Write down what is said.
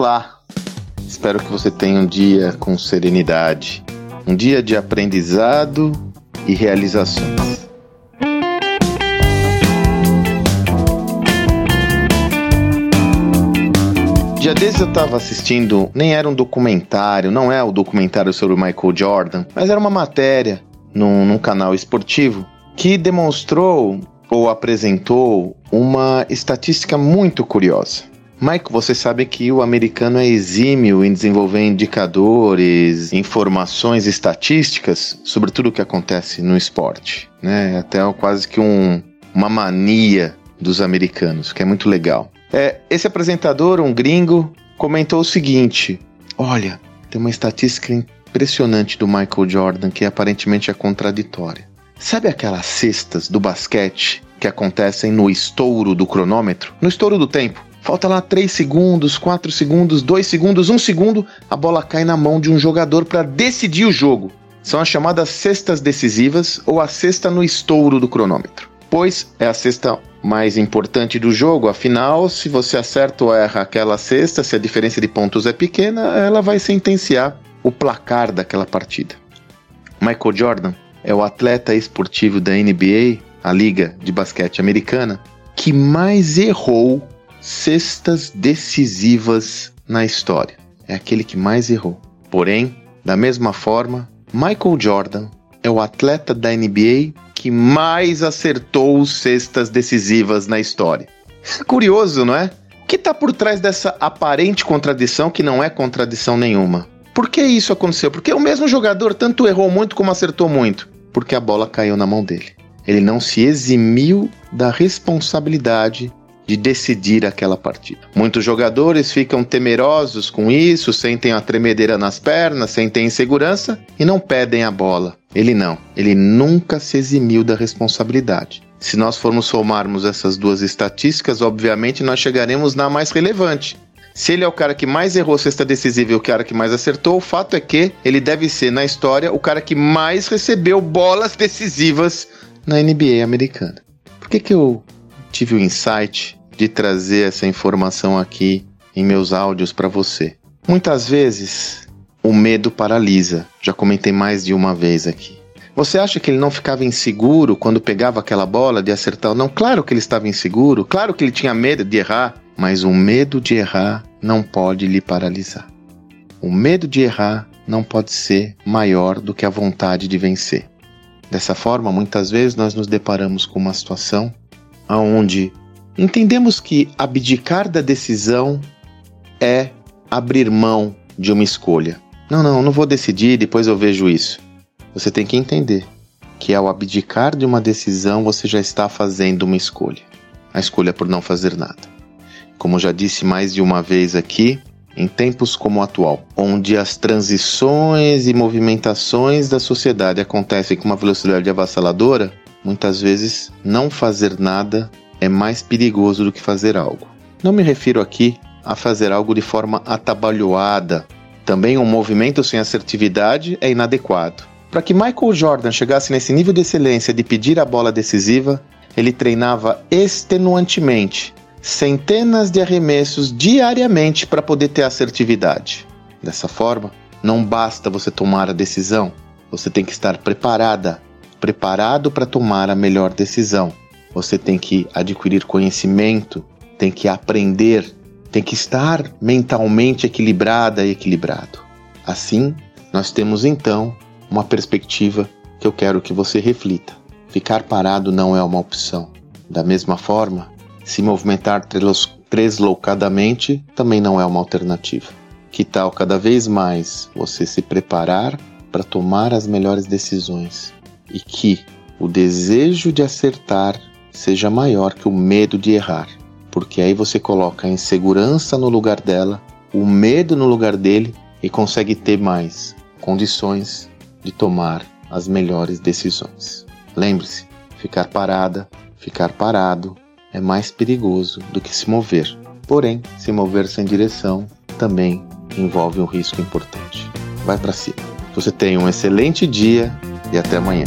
Olá! Espero que você tenha um dia com serenidade, um dia de aprendizado e realizações. Dia desses eu estava assistindo, nem era um documentário, não é o documentário sobre o Michael Jordan, mas era uma matéria num, num canal esportivo que demonstrou ou apresentou uma estatística muito curiosa. Mike, você sabe que o americano é exímio em desenvolver indicadores, informações estatísticas sobre tudo o que acontece no esporte, né? Até quase que um, uma mania dos americanos, que é muito legal. É, esse apresentador, um gringo, comentou o seguinte: Olha, tem uma estatística impressionante do Michael Jordan que aparentemente é contraditória. Sabe aquelas cestas do basquete que acontecem no estouro do cronômetro? No estouro do tempo. Falta lá 3 segundos, 4 segundos, 2 segundos, 1 segundo, a bola cai na mão de um jogador para decidir o jogo. São as chamadas cestas decisivas ou a cesta no estouro do cronômetro. Pois é a cesta mais importante do jogo, afinal, se você acerta ou erra aquela cesta, se a diferença de pontos é pequena, ela vai sentenciar o placar daquela partida. Michael Jordan é o atleta esportivo da NBA, a liga de basquete americana, que mais errou cestas decisivas na história. É aquele que mais errou. Porém, da mesma forma, Michael Jordan é o atleta da NBA que mais acertou cestas decisivas na história. Curioso, não é? O que está por trás dessa aparente contradição que não é contradição nenhuma? Por que isso aconteceu? Porque o mesmo jogador tanto errou muito como acertou muito. Porque a bola caiu na mão dele. Ele não se eximiu da responsabilidade de decidir aquela partida. Muitos jogadores ficam temerosos com isso, sentem a tremedeira nas pernas, sentem insegurança e não pedem a bola. Ele não, ele nunca se eximiu da responsabilidade. Se nós formos somarmos essas duas estatísticas, obviamente nós chegaremos na mais relevante. Se ele é o cara que mais errou cesta decisiva e o cara que mais acertou, o fato é que ele deve ser, na história, o cara que mais recebeu bolas decisivas na NBA americana. Por que, que eu tive o insight de trazer essa informação aqui em meus áudios para você. Muitas vezes o medo paralisa, já comentei mais de uma vez aqui. Você acha que ele não ficava inseguro quando pegava aquela bola de acertar? Não, claro que ele estava inseguro, claro que ele tinha medo de errar, mas o medo de errar não pode lhe paralisar. O medo de errar não pode ser maior do que a vontade de vencer. Dessa forma, muitas vezes nós nos deparamos com uma situação onde Entendemos que abdicar da decisão é abrir mão de uma escolha. Não, não, não vou decidir, depois eu vejo isso. Você tem que entender que ao abdicar de uma decisão você já está fazendo uma escolha. A escolha por não fazer nada. Como já disse mais de uma vez aqui, em tempos como o atual, onde as transições e movimentações da sociedade acontecem com uma velocidade avassaladora, muitas vezes não fazer nada é mais perigoso do que fazer algo. Não me refiro aqui a fazer algo de forma atabalhoada. Também um movimento sem assertividade é inadequado. Para que Michael Jordan chegasse nesse nível de excelência de pedir a bola decisiva, ele treinava extenuantemente, centenas de arremessos diariamente para poder ter assertividade. Dessa forma, não basta você tomar a decisão, você tem que estar preparada, preparado para tomar a melhor decisão. Você tem que adquirir conhecimento, tem que aprender, tem que estar mentalmente equilibrada e equilibrado. Assim, nós temos então uma perspectiva que eu quero que você reflita. Ficar parado não é uma opção. Da mesma forma, se movimentar deslocadamente também não é uma alternativa. Que tal cada vez mais você se preparar para tomar as melhores decisões e que o desejo de acertar seja maior que o medo de errar, porque aí você coloca a insegurança no lugar dela, o medo no lugar dele e consegue ter mais condições de tomar as melhores decisões. Lembre-se, ficar parada, ficar parado é mais perigoso do que se mover. Porém, se mover sem direção também envolve um risco importante. Vai para cima. Você tenha um excelente dia e até amanhã.